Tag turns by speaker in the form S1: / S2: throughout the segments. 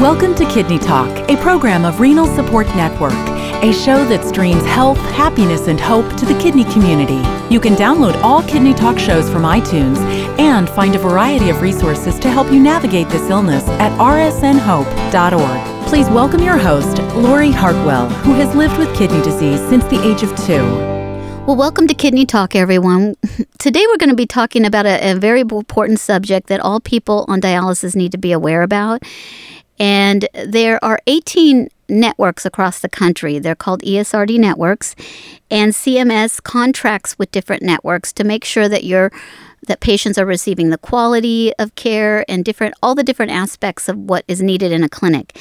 S1: Welcome to Kidney Talk, a program of Renal Support Network, a show that streams health, happiness, and hope to the kidney community. You can download all Kidney Talk shows from iTunes and find a variety of resources to help you navigate this illness at rsnhope.org. Please welcome your host, Lori Hartwell, who has lived with kidney disease since the age of two.
S2: Well, welcome to Kidney Talk, everyone. Today we're going to be talking about a, a very important subject that all people on dialysis need to be aware about and there are 18 networks across the country. They're called ESRD networks. And CMS contracts with different networks to make sure that you that patients are receiving the quality of care and different all the different aspects of what is needed in a clinic.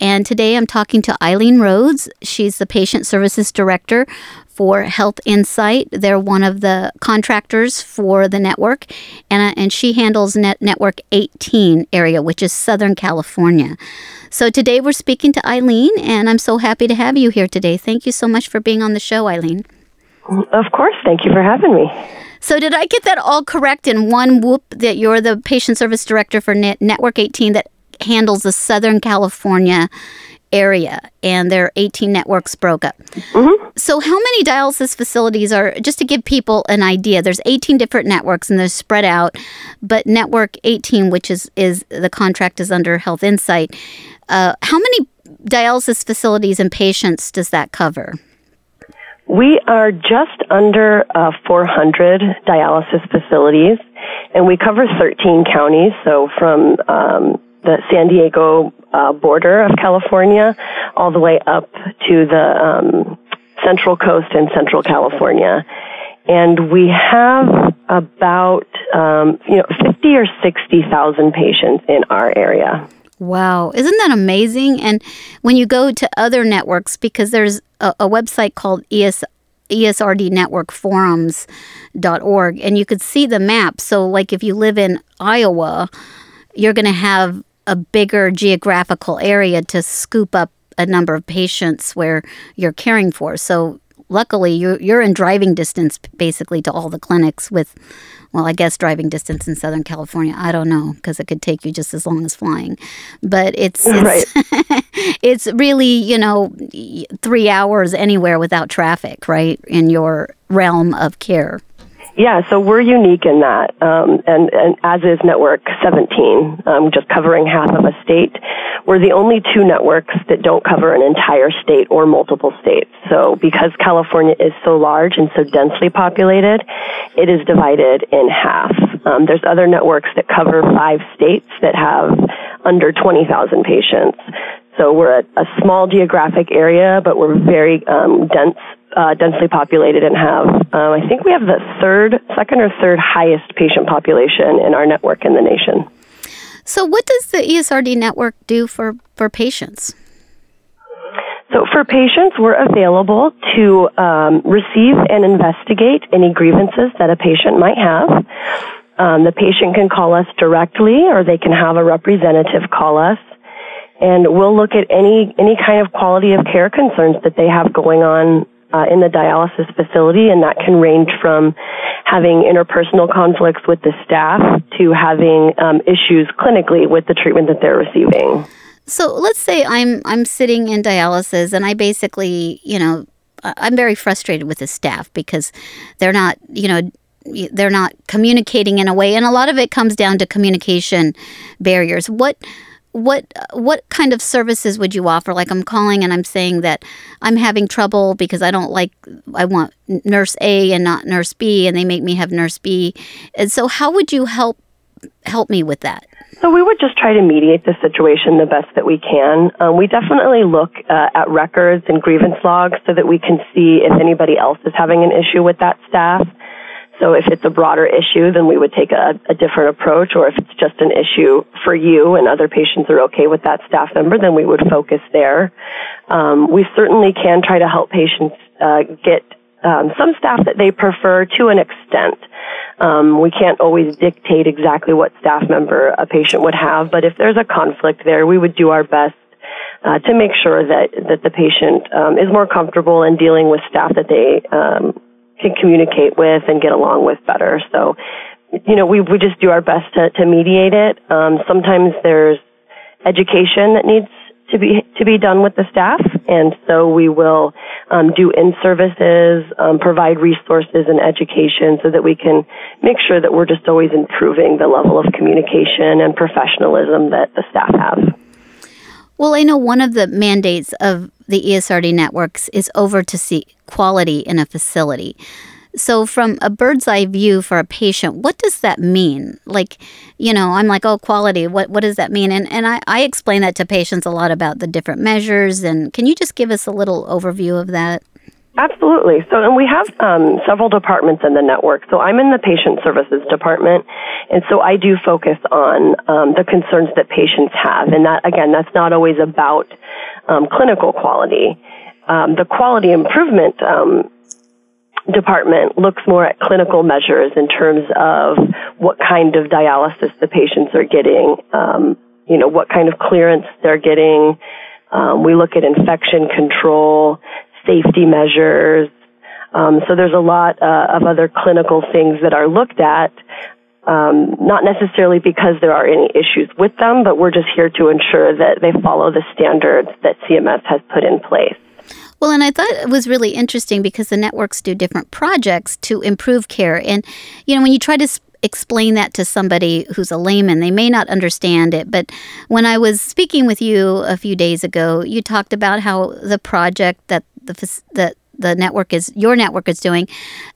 S2: And today I'm talking to Eileen Rhodes. She's the patient services director for HealthInsight. They're one of the contractors for the network, and, uh, and she handles Net Network 18 area, which is Southern California. So today we're speaking to Eileen, and I'm so happy to have you here today. Thank you so much for being on the show, Eileen.
S3: Of course. Thank you for having me.
S2: So, did I get that all correct in one whoop that you're the patient service director for Net- Network 18 that handles the Southern California area and there are 18 networks broke up. Mm-hmm. So, how many dialysis facilities are, just to give people an idea, there's 18 different networks and they're spread out, but Network 18, which is, is the contract is under HealthInsight, uh, how many dialysis facilities and patients does that cover?
S3: We are just under uh, 400 dialysis facilities, and we cover 13 counties. So, from um, the San Diego uh, border of California all the way up to the um, Central Coast in Central California. And we have about um, you know fifty or sixty thousand patients in our area.
S2: Wow, isn't that amazing? And when you go to other networks, because there's a, a website called ES, ESRD Network Forums.org, and you could see the map. So, like if you live in Iowa, you're going to have a bigger geographical area to scoop up a number of patients where you're caring for. So luckily you're you're in driving distance basically to all the clinics with well I guess driving distance in Southern California I don't know because it could take you just as long as flying but it's it's,
S3: right.
S2: it's really you know 3 hours anywhere without traffic right in your realm of care
S3: yeah, so we're unique in that, um, and, and as is Network 17, um, just covering half of a state. We're the only two networks that don't cover an entire state or multiple states. So because California is so large and so densely populated, it is divided in half. Um, there's other networks that cover five states that have under 20,000 patients. So we're a, a small geographic area, but we're very um, dense uh, densely populated and have, um, I think we have the third, second or third highest patient population in our network in the nation.
S2: So, what does the ESRD network do for, for patients?
S3: So, for patients, we're available to um, receive and investigate any grievances that a patient might have. Um, the patient can call us directly, or they can have a representative call us and we'll look at any any kind of quality of care concerns that they have going on uh, in the dialysis facility, and that can range from having interpersonal conflicts with the staff to having um, issues clinically with the treatment that they're receiving.
S2: So let's say I'm I'm sitting in dialysis, and I basically, you know, I'm very frustrated with the staff because they're not, you know, they're not communicating in a way, and a lot of it comes down to communication barriers. What what what kind of services would you offer like i'm calling and i'm saying that i'm having trouble because i don't like i want nurse a and not nurse b and they make me have nurse b and so how would you help help me with that
S3: so we would just try to mediate the situation the best that we can. Um, we definitely look uh, at records and grievance logs so that we can see if anybody else is having an issue with that staff. So if it's a broader issue, then we would take a, a different approach, or if it's just an issue for you and other patients are okay with that staff member, then we would focus there. Um, we certainly can try to help patients uh, get um, some staff that they prefer to an extent. Um, we can't always dictate exactly what staff member a patient would have, but if there's a conflict there, we would do our best uh, to make sure that that the patient um, is more comfortable in dealing with staff that they um, communicate with and get along with better. So, you know, we we just do our best to to mediate it. Um, sometimes there's education that needs to be to be done with the staff, and so we will um, do in services, um, provide resources and education, so that we can make sure that we're just always improving the level of communication and professionalism that the staff have.
S2: Well, I know one of the mandates of the ESRD networks is over to see quality in a facility. So, from a bird's eye view for a patient, what does that mean? Like, you know, I'm like, oh, quality, what, what does that mean? And, and I, I explain that to patients a lot about the different measures. And can you just give us a little overview of that?
S3: Absolutely. So, and we have um, several departments in the network. So, I'm in the patient services department, and so I do focus on um, the concerns that patients have. And that, again, that's not always about um, clinical quality. Um, the quality improvement um, department looks more at clinical measures in terms of what kind of dialysis the patients are getting, um, you know, what kind of clearance they're getting. Um, we look at infection control, safety measures. Um, so there's a lot uh, of other clinical things that are looked at, um, not necessarily because there are any issues with them, but we're just here to ensure that they follow the standards that CMS has put in place.
S2: Well, and I thought it was really interesting because the networks do different projects to improve care. And, you know, when you try to explain that to somebody who's a layman, they may not understand it. But when I was speaking with you a few days ago, you talked about how the project that the, the the network is your network is doing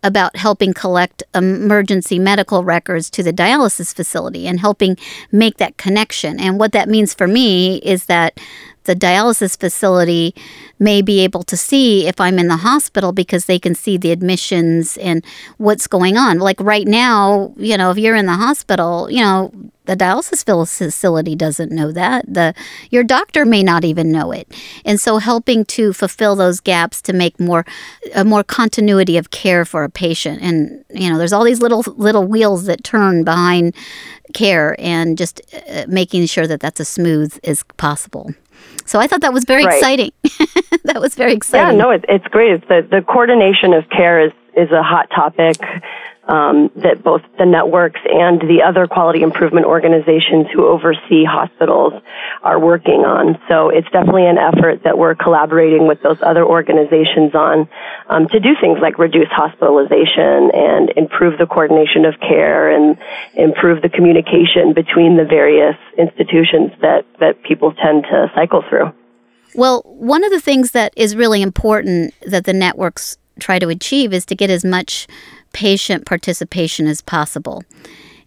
S2: about helping collect emergency medical records to the dialysis facility and helping make that connection. And what that means for me is that the dialysis facility may be able to see if I'm in the hospital because they can see the admissions and what's going on. Like right now, you know, if you're in the hospital, you know, the dialysis facility doesn't know that. The your doctor may not even know it. And so helping to fulfill those gaps to make more a more continuity of care for a patient. And you know, there's all these little little wheels that turn behind care and just uh, making sure that that's as smooth as possible. So I thought that was very right. exciting. that was very exciting.
S3: Yeah, no, it, it's great. It's the the coordination of care is is a hot topic um, that both the networks and the other quality improvement organizations who oversee hospitals are working on. So it's definitely an effort that we're collaborating with those other organizations on um, to do things like reduce hospitalization and improve the coordination of care and improve the communication between the various institutions that, that people tend to cycle through.
S2: Well, one of the things that is really important that the networks try to achieve is to get as much patient participation as possible.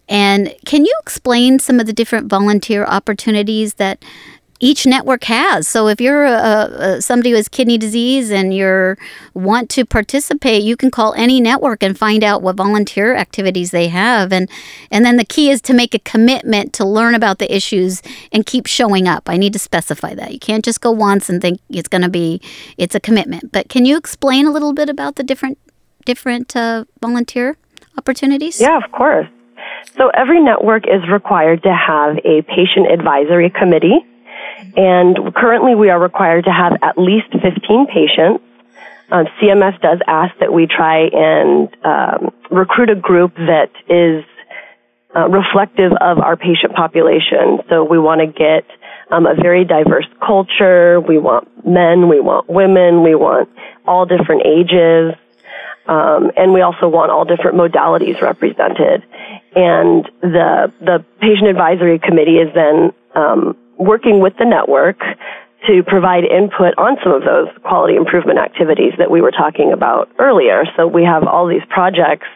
S2: And can you explain some of the different volunteer opportunities that each network has. So if you're a, a, somebody who has kidney disease and you want to participate, you can call any network and find out what volunteer activities they have. And and then the key is to make a commitment to learn about the issues and keep showing up. I need to specify that. You can't just go once and think it's going to be it's a commitment. But can you explain a little bit about the different different uh, volunteer opportunities?
S3: Yeah, of course. So every network is required to have a patient advisory committee and currently we are required to have at least 15 patients. Um, CMS does ask that we try and um, recruit a group that is uh, reflective of our patient population. So we want to get um, a very diverse culture. We want men, we want women, we want all different ages. Um, and we also want all different modalities represented. And the the patient advisory committee is then um, working with the network to provide input on some of those quality improvement activities that we were talking about earlier. So we have all these projects.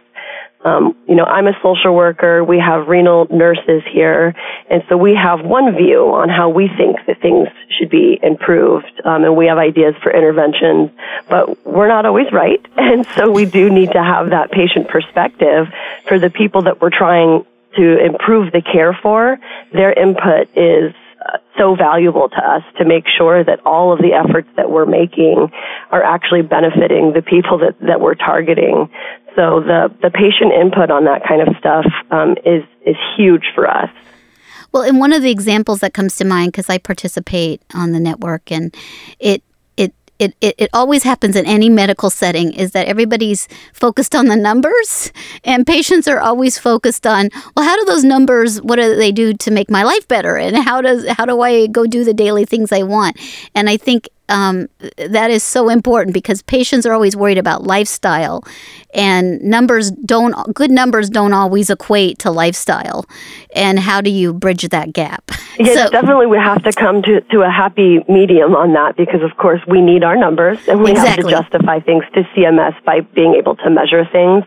S3: Um, you know, I'm a social worker. We have renal nurses here, and so we have one view on how we think that things should be improved, um, and we have ideas for interventions. But we're not always right, and so we do need to have that patient perspective for the people that we're trying to improve the care for. Their input is so valuable to us to make sure that all of the efforts that we're making are actually benefiting the people that, that we're targeting. So the, the patient input on that kind of stuff um, is, is huge for us.
S2: Well, and one of the examples that comes to mind, because I participate on the network, and it it it, it, always happens in any medical setting is that everybody's focused on the numbers and patients are always focused on well how do those numbers what do they do to make my life better and how does how do i go do the daily things i want and i think um, that is so important because patients are always worried about lifestyle and numbers don't good numbers don't always equate to lifestyle. And how do you bridge that gap?
S3: Yes so, definitely we have to come to, to a happy medium on that because of course we need our numbers and we exactly. have to justify things to cms by being able to measure things.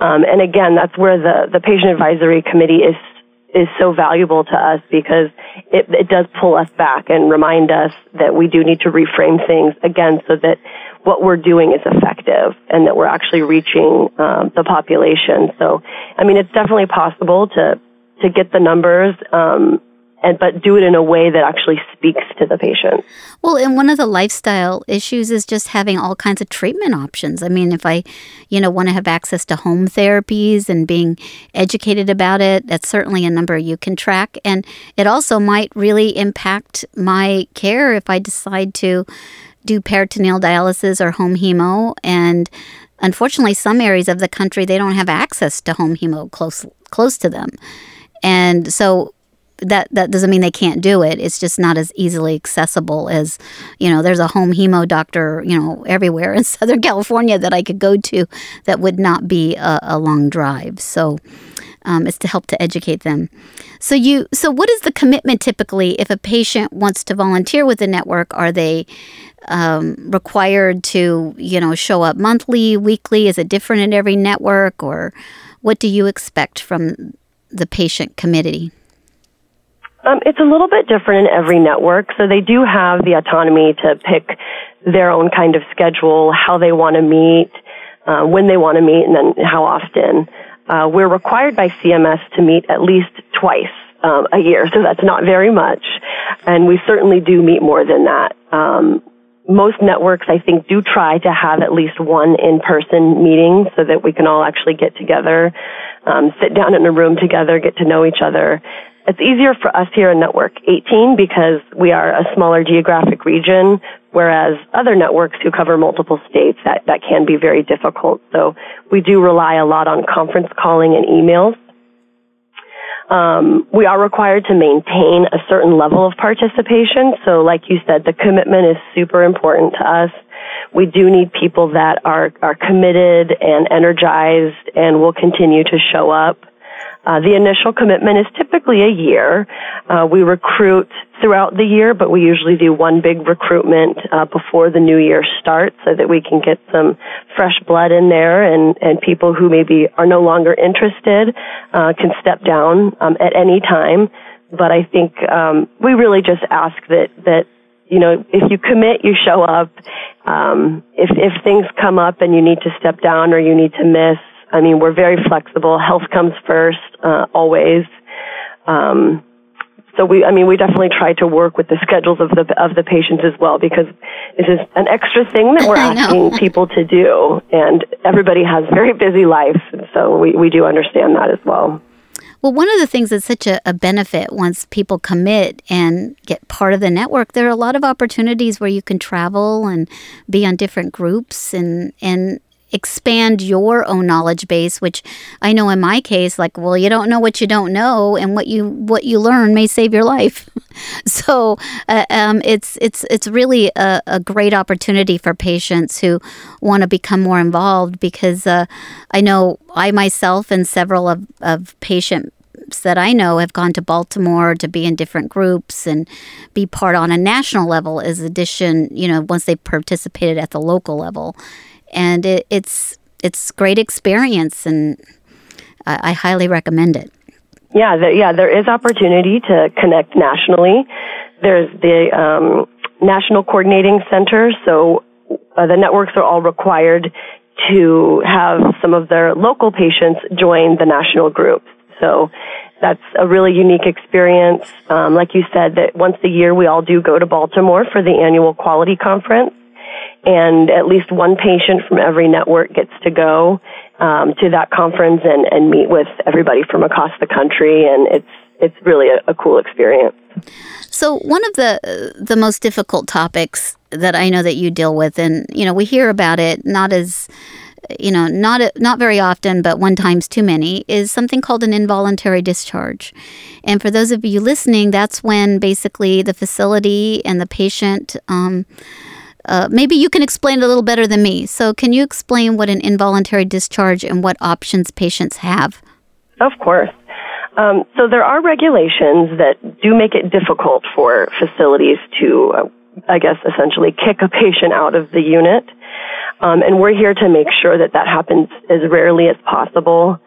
S3: Um, and again that's where the, the patient advisory committee is is so valuable to us because it, it does pull us back and remind us that we do need to reframe things again so that what we're doing is effective and that we're actually reaching um, the population. So, I mean, it's definitely possible to to get the numbers um, and but do it in a way that actually speaks to the patient.
S2: Well, and one of the lifestyle issues is just having all kinds of treatment options. I mean, if I, you know, want to have access to home therapies and being educated about it, that's certainly a number you can track and it also might really impact my care if I decide to do peritoneal dialysis or home hemo and unfortunately some areas of the country they don't have access to home hemo close close to them. And so that that doesn't mean they can't do it. It's just not as easily accessible as, you know, there's a home hemo doctor, you know, everywhere in Southern California that I could go to that would not be a, a long drive. So um, it's to help to educate them. So you so what is the commitment typically if a patient wants to volunteer with the network? Are they um, required to, you know, show up monthly, weekly? Is it different in every network or what do you expect from the patient committee?
S3: Um, it's a little bit different in every network. So they do have the autonomy to pick their own kind of schedule, how they want to meet, uh, when they want to meet, and then how often. Uh, we're required by CMS to meet at least twice um, a year, so that's not very much. And we certainly do meet more than that. Um, most networks, I think, do try to have at least one in-person meeting so that we can all actually get together, um, sit down in a room together, get to know each other, it's easier for us here in Network 18 because we are a smaller geographic region, whereas other networks who cover multiple states, that, that can be very difficult. So we do rely a lot on conference calling and emails. Um, we are required to maintain a certain level of participation. So like you said, the commitment is super important to us. We do need people that are, are committed and energized and will continue to show up. Uh, the initial commitment is typically a year. Uh, we recruit throughout the year, but we usually do one big recruitment uh, before the new year starts so that we can get some fresh blood in there and, and people who maybe are no longer interested uh, can step down um, at any time. But I think um, we really just ask that that you know, if you commit, you show up. Um, if if things come up and you need to step down or you need to miss, I mean, we're very flexible. Health comes first, uh, always. Um, so we, I mean, we definitely try to work with the schedules of the of the patients as well because this is an extra thing that we're asking people to do, and everybody has very busy lives, so we we do understand that as well.
S2: Well, one of the things that's such a, a, benefit once people commit and get part of the network, there are a lot of opportunities where you can travel and be on different groups and and expand your own knowledge base which i know in my case like well you don't know what you don't know and what you what you learn may save your life. So uh, um, it's it's it's really a, a, great opportunity for patients who want to become more involved because uh, i know i myself and several of, of patient that I know have gone to Baltimore to be in different groups and be part on a national level as addition, you know, once they participated at the local level and it, it's it's great experience, and I, I highly recommend it.
S3: Yeah, the, yeah, there is opportunity to connect nationally. There's the um, National Coordinating Center, so uh, the networks are all required to have some of their local patients join the national groups. So that's a really unique experience. Um, like you said, that once a year we all do go to Baltimore for the annual quality conference and at least one patient from every network gets to go um, to that conference and, and meet with everybody from across the country, and it's it's really a, a cool experience.
S2: So one of the the most difficult topics that I know that you deal with, and you know, we hear about it not as you know, not not very often, but one times too many, is something called an involuntary discharge. And for those of you listening, that's when basically the facility and the patient. Um, uh, maybe you can explain it a little better than me. So, can you explain what an involuntary discharge and what options patients have?
S3: Of course. Um, so, there are regulations that do make it difficult for facilities to, uh, I guess, essentially kick a patient out of the unit. Um, and we're here to make sure that that happens as rarely as possible.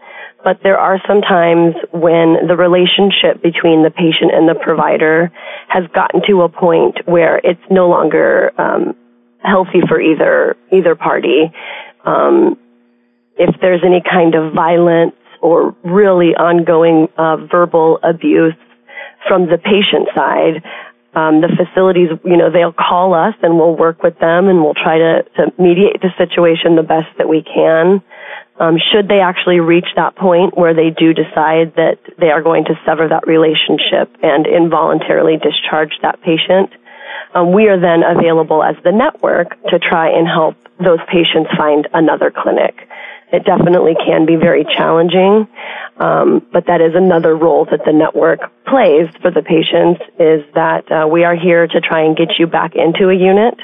S3: But there are some times when the relationship between the patient and the provider has gotten to a point where it's no longer um, healthy for either either party. Um, if there's any kind of violence or really ongoing uh, verbal abuse from the patient side, um, the facilities, you know, they'll call us and we'll work with them and we'll try to, to mediate the situation the best that we can. Um, should they actually reach that point where they do decide that they are going to sever that relationship and involuntarily discharge that patient, um, we are then available as the network to try and help those patients find another clinic. It definitely can be very challenging, um, but that is another role that the network plays for the patients is that uh, we are here to try and get you back into a unit.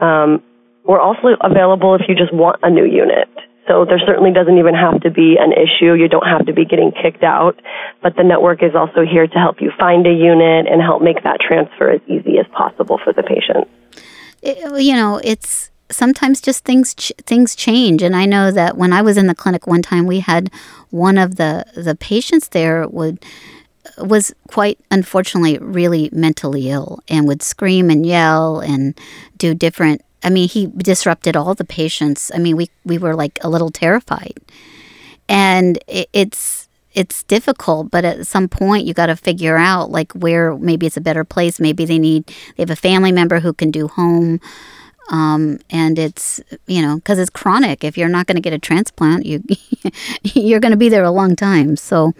S3: Um, we're also available if you just want a new unit. So there certainly doesn't even have to be an issue. You don't have to be getting kicked out, but the network is also here to help you find a unit and help make that transfer as easy as possible for the patient.
S2: You know, it's sometimes just things ch- things change and I know that when I was in the clinic one time we had one of the the patients there would was quite unfortunately really mentally ill and would scream and yell and do different I mean he disrupted all the patients I mean we we were like a little terrified and it, it's it's difficult but at some point you got to figure out like where maybe it's a better place maybe they need they have a family member who can do home um, and it's you know because it's chronic. If you're not going to get a transplant, you you're going to be there a long time. So,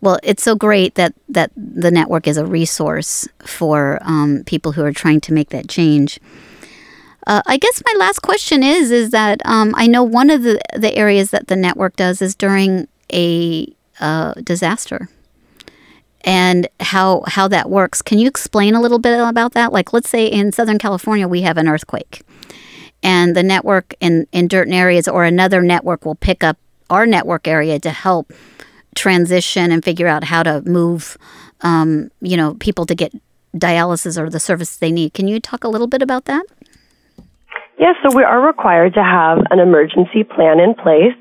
S2: well, it's so great that that the network is a resource for um, people who are trying to make that change. Uh, I guess my last question is is that um, I know one of the the areas that the network does is during a uh, disaster and how how that works. Can you explain a little bit about that? Like, let's say in Southern California we have an earthquake, and the network in in certain areas or another network will pick up our network area to help transition and figure out how to move, um, you know, people to get dialysis or the service they need. Can you talk a little bit about that?
S3: Yes, yeah, so we are required to have an emergency plan in place.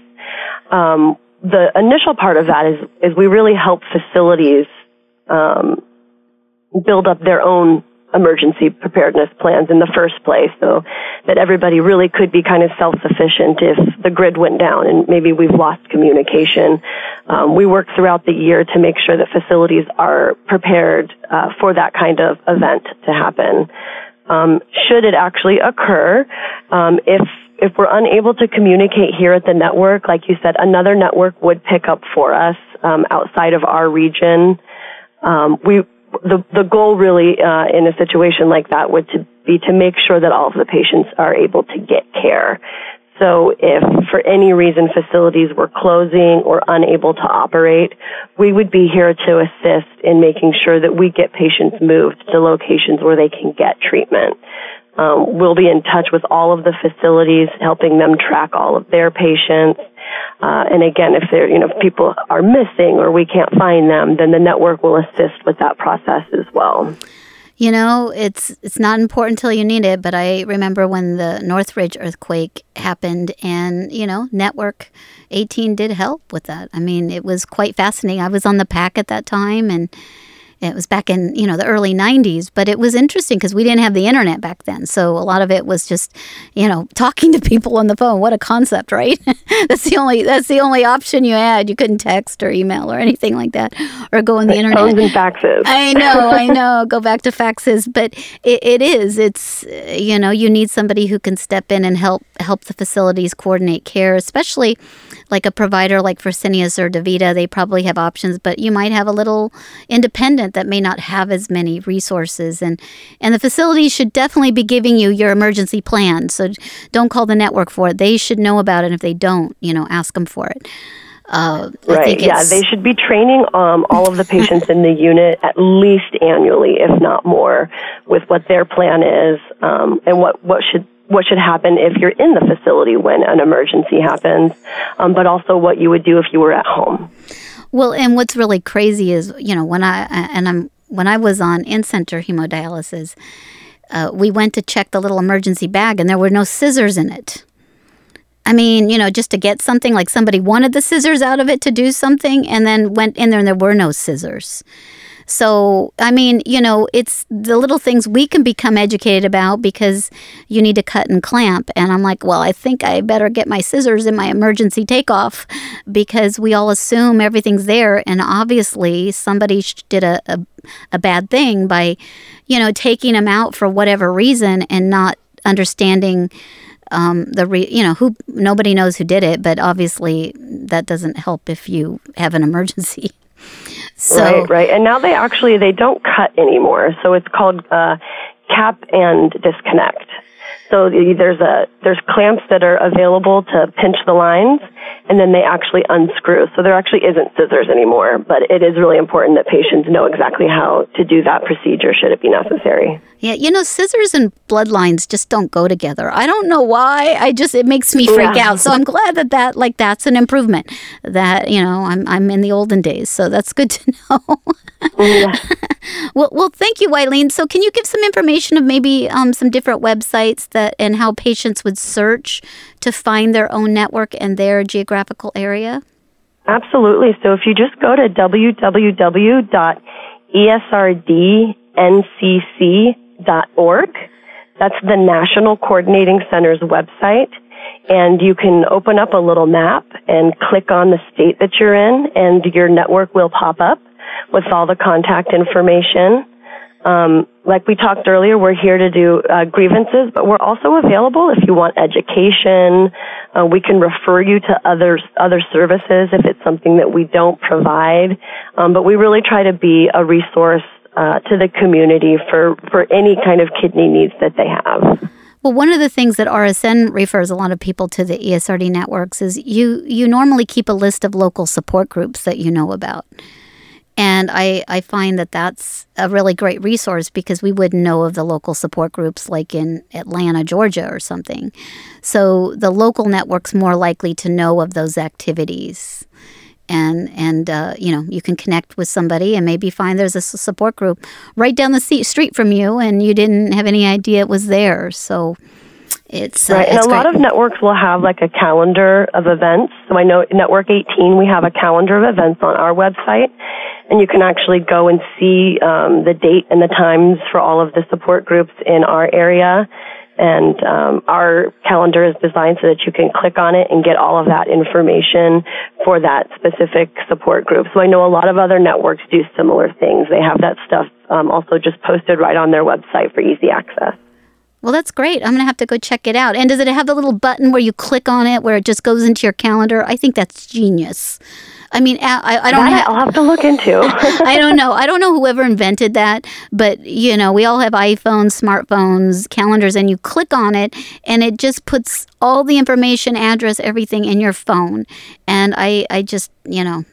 S3: Um, the initial part of that is is we really help facilities um, build up their own emergency preparedness plans in the first place so that everybody really could be kind of self-sufficient if the grid went down and maybe we've lost communication. Um, we work throughout the year to make sure that facilities are prepared uh, for that kind of event to happen. Um, should it actually occur, um, if if we're unable to communicate here at the network, like you said, another network would pick up for us um, outside of our region um, we the the goal really uh, in a situation like that would to be to make sure that all of the patients are able to get care. So if for any reason facilities were closing or unable to operate, we would be here to assist in making sure that we get patients moved to locations where they can get treatment. Um, we'll be in touch with all of the facilities, helping them track all of their patients. Uh, and again, if there, you know, if people are missing or we can't find them, then the network will assist with that process as well.
S2: You know, it's it's not important until you need it. But I remember when the Northridge earthquake happened, and you know, Network 18 did help with that. I mean, it was quite fascinating. I was on the PAC at that time, and it was back in you know the early 90s but it was interesting because we didn't have the internet back then. So a lot of it was just you know talking to people on the phone. What a concept right? That's the only that's the only option you had. You couldn't text or email or anything like that or go on the internet.
S3: Phones and faxes.
S2: I know i know. Go back to faxes. But it, it is. It's you know you need somebody who can step in and help help the facilities coordinate care especially like a provider like Fresenius or DaVita. They probably have options but you might have a little independent patient that may not have as many resources. And and the facility should definitely be giving you your emergency plan. So don't call the network for it. They should know about it. And if they don't you know ask them for it.
S3: Uh, right. Yeah, they should be training um, all of the patients in the unit at least annually, if not more, with what their plan is um, and what what should what should happen if you're in the facility when an emergency happens, um, but also what you would do if you were at home.
S2: Well, and what's really crazy is, you know, when I and I'm when I was on in-center hemodialysis, uh, we went to check the little emergency bag, and there were no scissors in it. I mean, you know, just to get something like somebody wanted the scissors out of it to do something, and then went in there and there were no scissors. So, I mean, you know, it's the little things we can become educated about because you need to cut and clamp. And I'm like, well, I think I better get my scissors in my emergency takeoff because we all assume everything's there. And obviously, somebody did a, a, a bad thing by, you know, taking them out for whatever reason and not understanding um, the re- you know who nobody knows who did it, but obviously that doesn't help if you have an emergency.
S3: So, right, right. And now they actually they don't cut anymore. So it's called uh, cap and disconnect. So there's a there's clamps that are available to pinch the lines, and then they actually unscrew. So there actually isn't scissors anymore, but it is really important that patients know exactly how to do that procedure should it be necessary.
S2: Yeah, you know, scissors and bloodlines just don't go together. I don't know why. I just it makes me freak yeah. out. So I'm glad that that like that's an improvement. That you know, I'm I'm in the olden days, so that's good to know. yeah. well, well, thank you, Eileen. So can you give some information of maybe um, some different websites that and how patients would search to find their own network and their geographical area?
S3: Absolutely. So if you just go to www.esrdncc.org, that's the National Coordinating Center's website, and you can open up a little map and click on the state that you're in, and your network will pop up with all the contact information. Um, like we talked earlier, we're here to do uh, grievances, but we're also available if you want education. Uh, we can refer you to other other services if it's something that we don't provide. Um, but we really try to be a resource uh, to the community for for any kind of kidney needs that they have.
S2: Well, one of the things that RSN refers a lot of people to the ESRD networks is you you normally keep a list of local support groups that you know about. And I, I find that that's a really great resource because we wouldn't know of the local support groups like in Atlanta, Georgia or something. So the local network's more likely to know of those activities. And, and uh, you know, you can connect with somebody and maybe find there's a support group right down the street from you and you didn't have any idea it was there. So it's
S3: uh, right, and
S2: it's
S3: a
S2: great.
S3: lot of networks will have like a calendar of events. So I know Network 18, we have a calendar of events on our website, and you can actually go and see um, the date and the times for all of the support groups in our area. And um, our calendar is designed so that you can click on it and get all of that information for that specific support group. So I know a lot of other networks do similar things. They have that stuff um, also just posted right on their website for easy access.
S2: Well, that's great. I'm going to have to go check it out. And does it have the little button where you click on it where it just goes into your calendar? I think that's genius. I mean, I, I don't.
S3: That ha- I'll have to look into.
S2: I don't know. I don't know whoever invented that, but you know, we all have iPhones, smartphones, calendars, and you click on it, and it just puts all the information, address, everything in your phone. And I, I just, you know,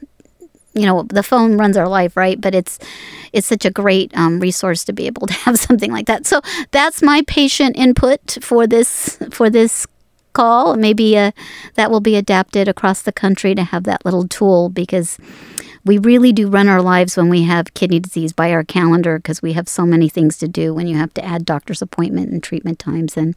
S2: you know the phone runs our life right but it's it's such a great um, resource to be able to have something like that so that's my patient input for this for this call maybe uh, that will be adapted across the country to have that little tool because we really do run our lives when we have kidney disease by our calendar because we have so many things to do when you have to add doctor's appointment and treatment times and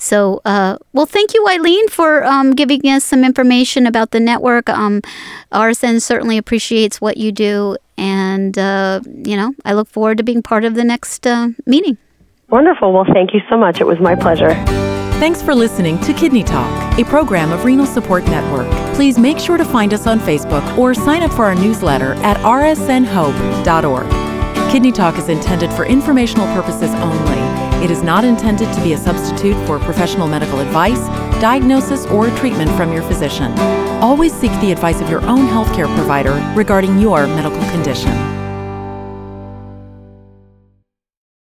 S2: so, uh, well, thank you, Eileen, for um, giving us some information about the network. Um, RSN certainly appreciates what you do, and uh, you know, I look forward to being part of the next uh, meeting.
S3: Wonderful. Well, thank you so much. It was my pleasure.
S1: Thanks for listening to Kidney Talk, a program of Renal Support Network. Please make sure to find us on Facebook or sign up for our newsletter at rsnhope.org. Kidney Talk is intended for informational purposes only it is not intended to be a substitute for professional medical advice, diagnosis, or treatment from your physician. Always seek the advice of your own healthcare provider regarding your medical condition.